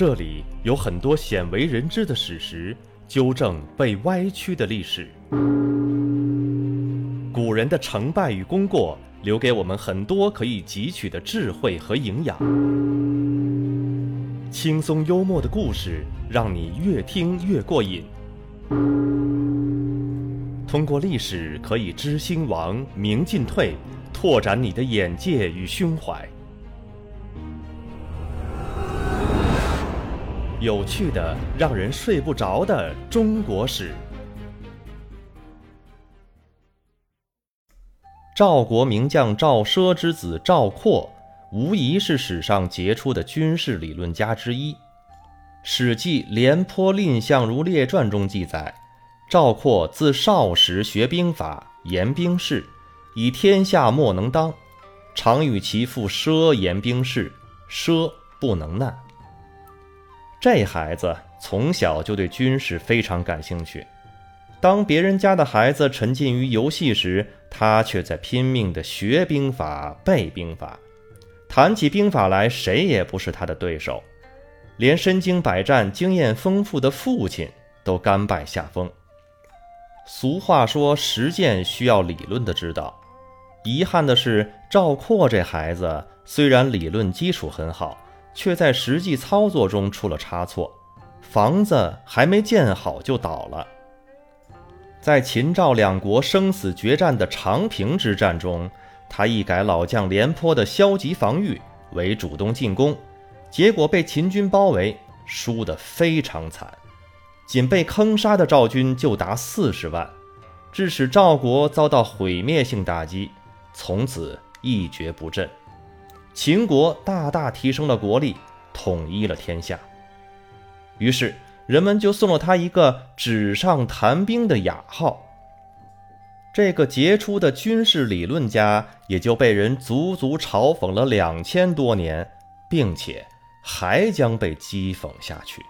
这里有很多鲜为人知的史实，纠正被歪曲的历史。古人的成败与功过，留给我们很多可以汲取的智慧和营养。轻松幽默的故事，让你越听越过瘾。通过历史，可以知兴亡，明进退，拓展你的眼界与胸怀。有趣的、让人睡不着的中国史。赵国名将赵奢之子赵括，无疑是史上杰出的军事理论家之一。《史记·廉颇蔺相如列传》中记载，赵括自少时学兵法，言兵事，以天下莫能当，常与其父奢言兵事，奢不能难。这孩子从小就对军事非常感兴趣。当别人家的孩子沉浸于游戏时，他却在拼命地学兵法、背兵法。谈起兵法来，谁也不是他的对手，连身经百战、经验丰富的父亲都甘拜下风。俗话说：“实践需要理论的指导。”遗憾的是，赵括这孩子虽然理论基础很好。却在实际操作中出了差错，房子还没建好就倒了。在秦赵两国生死决战的长平之战中，他一改老将廉颇的消极防御，为主动进攻，结果被秦军包围，输得非常惨，仅被坑杀的赵军就达四十万，致使赵国遭到毁灭性打击，从此一蹶不振。秦国大大提升了国力，统一了天下。于是人们就送了他一个“纸上谈兵”的雅号。这个杰出的军事理论家也就被人足足嘲讽了两千多年，并且还将被讥讽下去。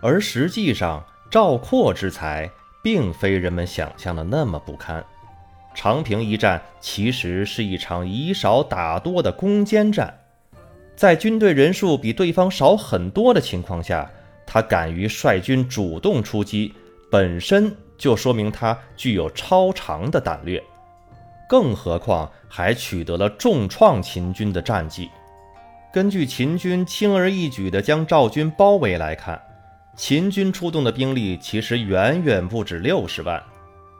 而实际上，赵括之才并非人们想象的那么不堪。长平一战其实是一场以少打多的攻坚战，在军队人数比对方少很多的情况下，他敢于率军主动出击，本身就说明他具有超长的胆略，更何况还取得了重创秦军的战绩。根据秦军轻而易举地将赵军包围来看，秦军出动的兵力其实远远不止六十万。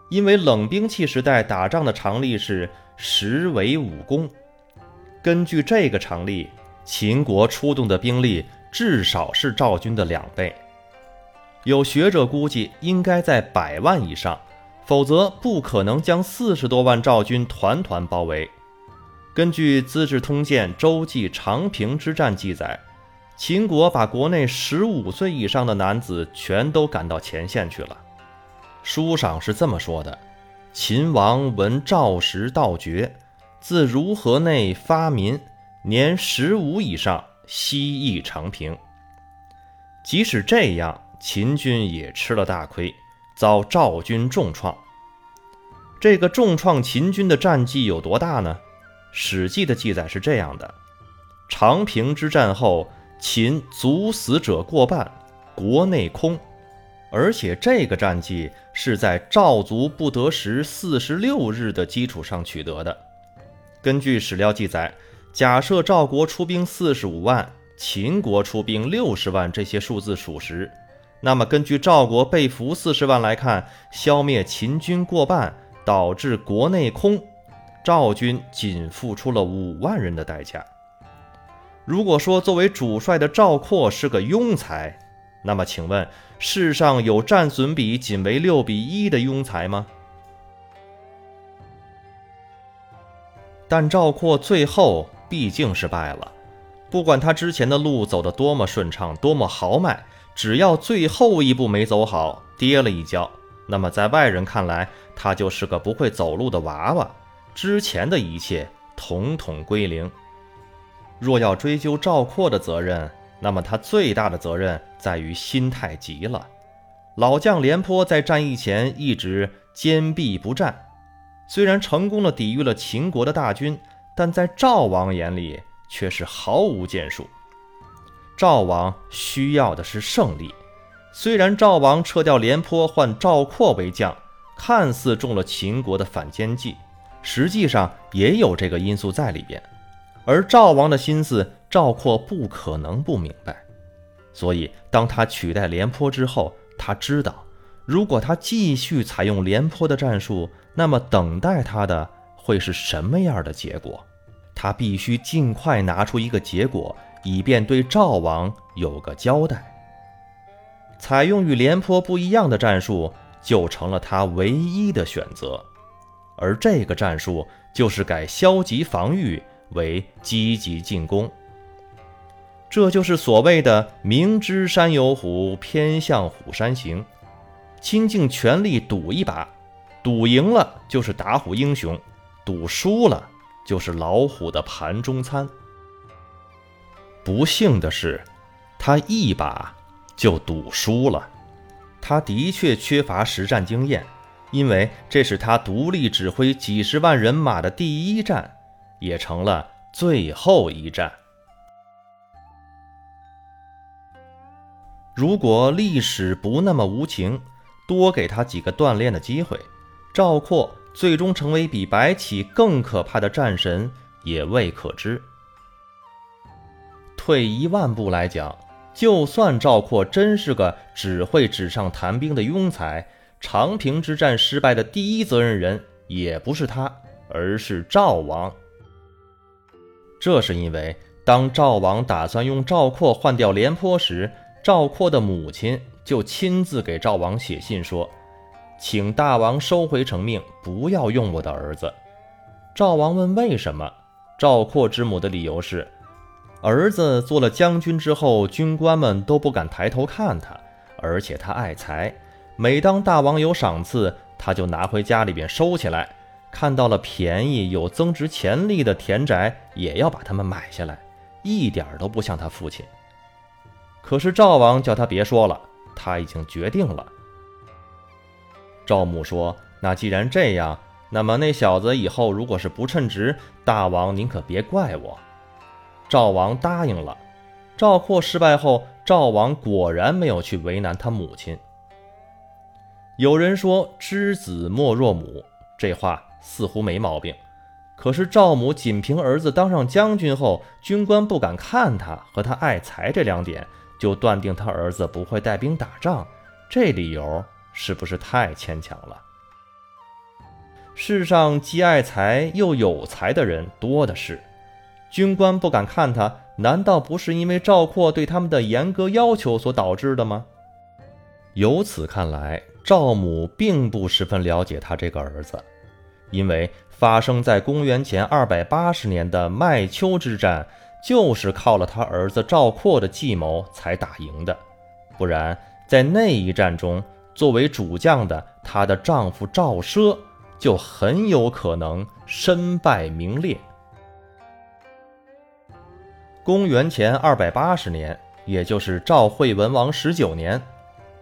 因为冷兵器时代打仗的常例是十围五攻，根据这个常例，秦国出动的兵力至少是赵军的两倍。有学者估计应该在百万以上，否则不可能将四十多万赵军团团包围。根据《资治通鉴·周记·长平之战》记载，秦国把国内十五岁以上的男子全都赶到前线去了。书上是这么说的：秦王闻赵时道绝，自如河内发民，年十五以上，西邑长平。即使这样，秦军也吃了大亏，遭赵军重创。这个重创秦军的战绩有多大呢？《史记》的记载是这样的：长平之战后，秦卒死者过半，国内空。而且这个战绩是在赵族不得食四十六日的基础上取得的。根据史料记载，假设赵国出兵四十五万，秦国出兵六十万，这些数字属实，那么根据赵国被俘四十万来看，消灭秦军过半，导致国内空，赵军仅付出了五万人的代价。如果说作为主帅的赵括是个庸才，那么，请问世上有战损比仅为六比一的庸才吗？但赵括最后毕竟是败了。不管他之前的路走得多么顺畅，多么豪迈，只要最后一步没走好，跌了一跤，那么在外人看来，他就是个不会走路的娃娃。之前的一切统统归零。若要追究赵括的责任，那么他最大的责任在于心态急了。老将廉颇在战役前一直坚壁不战，虽然成功的抵御了秦国的大军，但在赵王眼里却是毫无建树。赵王需要的是胜利。虽然赵王撤掉廉颇，换赵括为将，看似中了秦国的反间计，实际上也有这个因素在里边。而赵王的心思，赵括不可能不明白。所以，当他取代廉颇之后，他知道，如果他继续采用廉颇的战术，那么等待他的会是什么样的结果？他必须尽快拿出一个结果，以便对赵王有个交代。采用与廉颇不一样的战术，就成了他唯一的选择。而这个战术就是改消极防御为积极进攻。这就是所谓的“明知山有虎，偏向虎山行”。倾尽全力赌一把，赌赢了就是打虎英雄，赌输了就是老虎的盘中餐。不幸的是，他一把。就赌输了，他的确缺乏实战经验，因为这是他独立指挥几十万人马的第一战，也成了最后一战。如果历史不那么无情，多给他几个锻炼的机会，赵括最终成为比白起更可怕的战神也未可知。退一万步来讲。就算赵括真是个只会纸上谈兵的庸才，长平之战失败的第一责任人也不是他，而是赵王。这是因为，当赵王打算用赵括换掉廉颇时，赵括的母亲就亲自给赵王写信说：“请大王收回成命，不要用我的儿子。”赵王问为什么，赵括之母的理由是。儿子做了将军之后，军官们都不敢抬头看他，而且他爱财。每当大王有赏赐，他就拿回家里边收起来。看到了便宜有增值潜力的田宅，也要把它们买下来，一点都不像他父亲。可是赵王叫他别说了，他已经决定了。赵母说：“那既然这样，那么那小子以后如果是不称职，大王您可别怪我。”赵王答应了。赵括失败后，赵王果然没有去为难他母亲。有人说“知子莫若母”，这话似乎没毛病。可是赵母仅凭儿子当上将军后，军官不敢看他和他爱财这两点，就断定他儿子不会带兵打仗，这理由是不是太牵强了？世上既爱财又有才的人多的是。军官不敢看他，难道不是因为赵括对他们的严格要求所导致的吗？由此看来，赵母并不十分了解他这个儿子，因为发生在公元前二百八十年的麦丘之战，就是靠了他儿子赵括的计谋才打赢的，不然在那一战中，作为主将的她的丈夫赵奢就很有可能身败名裂。公元前二百八十年，也就是赵惠文王十九年，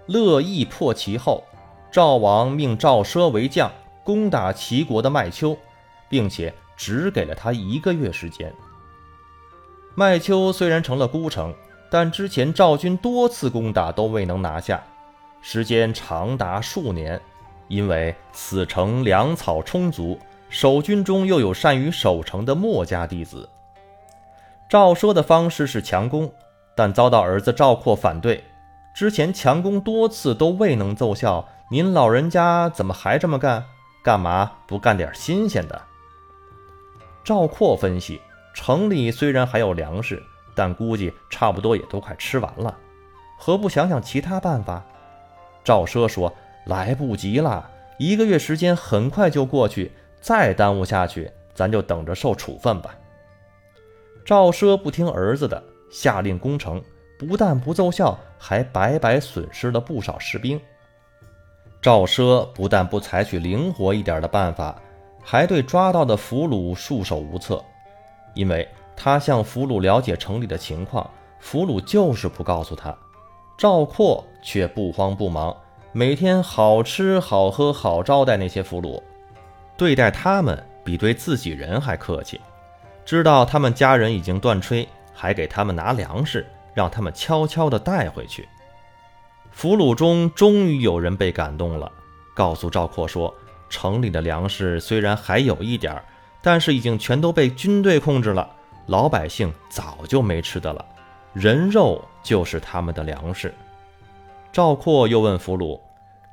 乐毅破齐后，赵王命赵奢为将，攻打齐国的麦丘，并且只给了他一个月时间。麦丘虽然成了孤城，但之前赵军多次攻打都未能拿下，时间长达数年。因为此城粮草充足，守军中又有善于守城的墨家弟子。赵奢的方式是强攻，但遭到儿子赵括反对。之前强攻多次都未能奏效，您老人家怎么还这么干？干嘛不干点新鲜的？赵括分析，城里虽然还有粮食，但估计差不多也都快吃完了，何不想想其他办法？赵奢说：“来不及了，一个月时间很快就过去，再耽误下去，咱就等着受处分吧。”赵奢不听儿子的，下令攻城，不但不奏效，还白白损失了不少士兵。赵奢不但不采取灵活一点的办法，还对抓到的俘虏束手无策，因为他向俘虏了解城里的情况，俘虏就是不告诉他。赵括却不慌不忙，每天好吃好喝好招待那些俘虏，对待他们比对自己人还客气。知道他们家人已经断炊，还给他们拿粮食，让他们悄悄地带回去。俘虏中终于有人被感动了，告诉赵括说：“城里的粮食虽然还有一点儿，但是已经全都被军队控制了，老百姓早就没吃的了，人肉就是他们的粮食。”赵括又问俘虏：“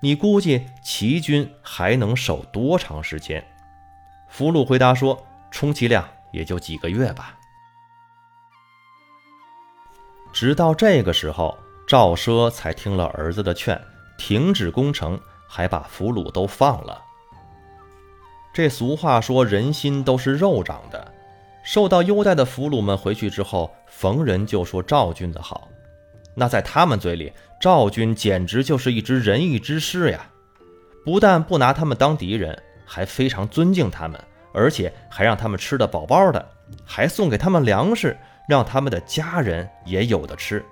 你估计齐军还能守多长时间？”俘虏回答说：“充其量也就几个月吧。”直到这个时候。赵奢才听了儿子的劝，停止攻城，还把俘虏都放了。这俗话说：“人心都是肉长的。”受到优待的俘虏们回去之后，逢人就说赵军的好。那在他们嘴里，赵军简直就是一支仁义之师呀！不但不拿他们当敌人，还非常尊敬他们，而且还让他们吃得饱饱的，还送给他们粮食，让他们的家人也有的吃。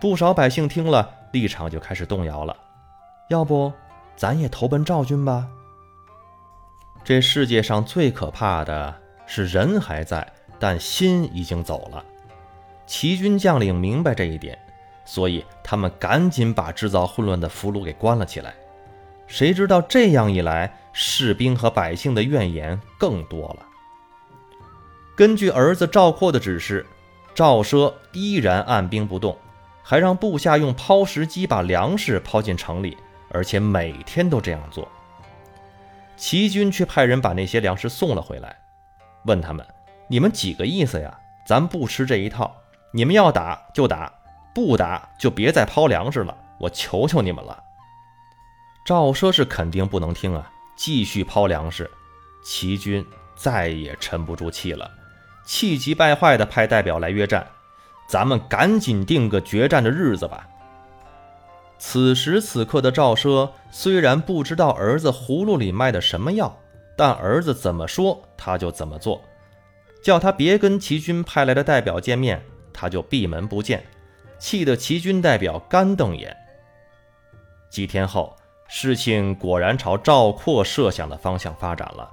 不少百姓听了，立场就开始动摇了。要不，咱也投奔赵军吧？这世界上最可怕的是人还在，但心已经走了。齐军将领明白这一点，所以他们赶紧把制造混乱的俘虏给关了起来。谁知道这样一来，士兵和百姓的怨言更多了。根据儿子赵括的指示，赵奢依然按兵不动。还让部下用抛石机把粮食抛进城里，而且每天都这样做。齐军却派人把那些粮食送了回来，问他们：“你们几个意思呀？咱不吃这一套，你们要打就打，不打就别再抛粮食了，我求求你们了。”赵奢是肯定不能听啊，继续抛粮食。齐军再也沉不住气了，气急败坏地派代表来约战。咱们赶紧定个决战的日子吧。此时此刻的赵奢虽然不知道儿子葫芦里卖的什么药，但儿子怎么说他就怎么做。叫他别跟齐军派来的代表见面，他就闭门不见，气得齐军代表干瞪眼。几天后，事情果然朝赵括设想的方向发展了。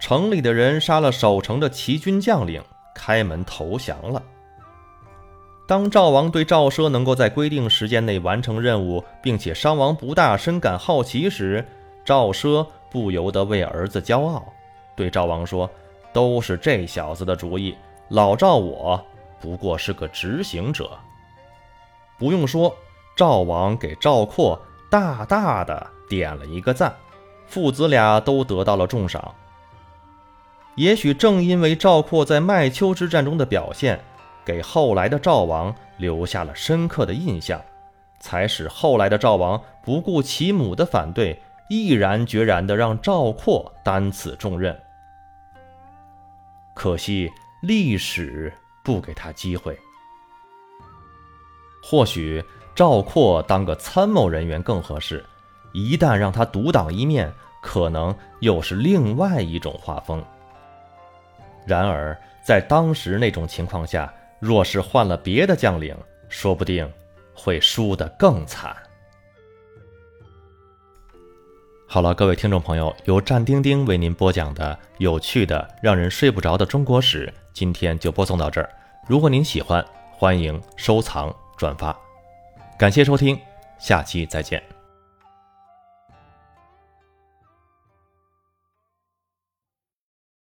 城里的人杀了守城的齐军将领，开门投降了。当赵王对赵奢能够在规定时间内完成任务，并且伤亡不大，深感好奇时，赵奢不由得为儿子骄傲，对赵王说：“都是这小子的主意，老赵我不过是个执行者。”不用说，赵王给赵括大大的点了一个赞，父子俩都得到了重赏。也许正因为赵括在麦丘之战中的表现。给后来的赵王留下了深刻的印象，才使后来的赵王不顾其母的反对，毅然决然地让赵括担此重任。可惜历史不给他机会。或许赵括当个参谋人员更合适，一旦让他独当一面，可能又是另外一种画风。然而在当时那种情况下，若是换了别的将领，说不定会输得更惨。好了，各位听众朋友，由战丁丁为您播讲的有趣的、让人睡不着的中国史，今天就播送到这儿。如果您喜欢，欢迎收藏转发，感谢收听，下期再见。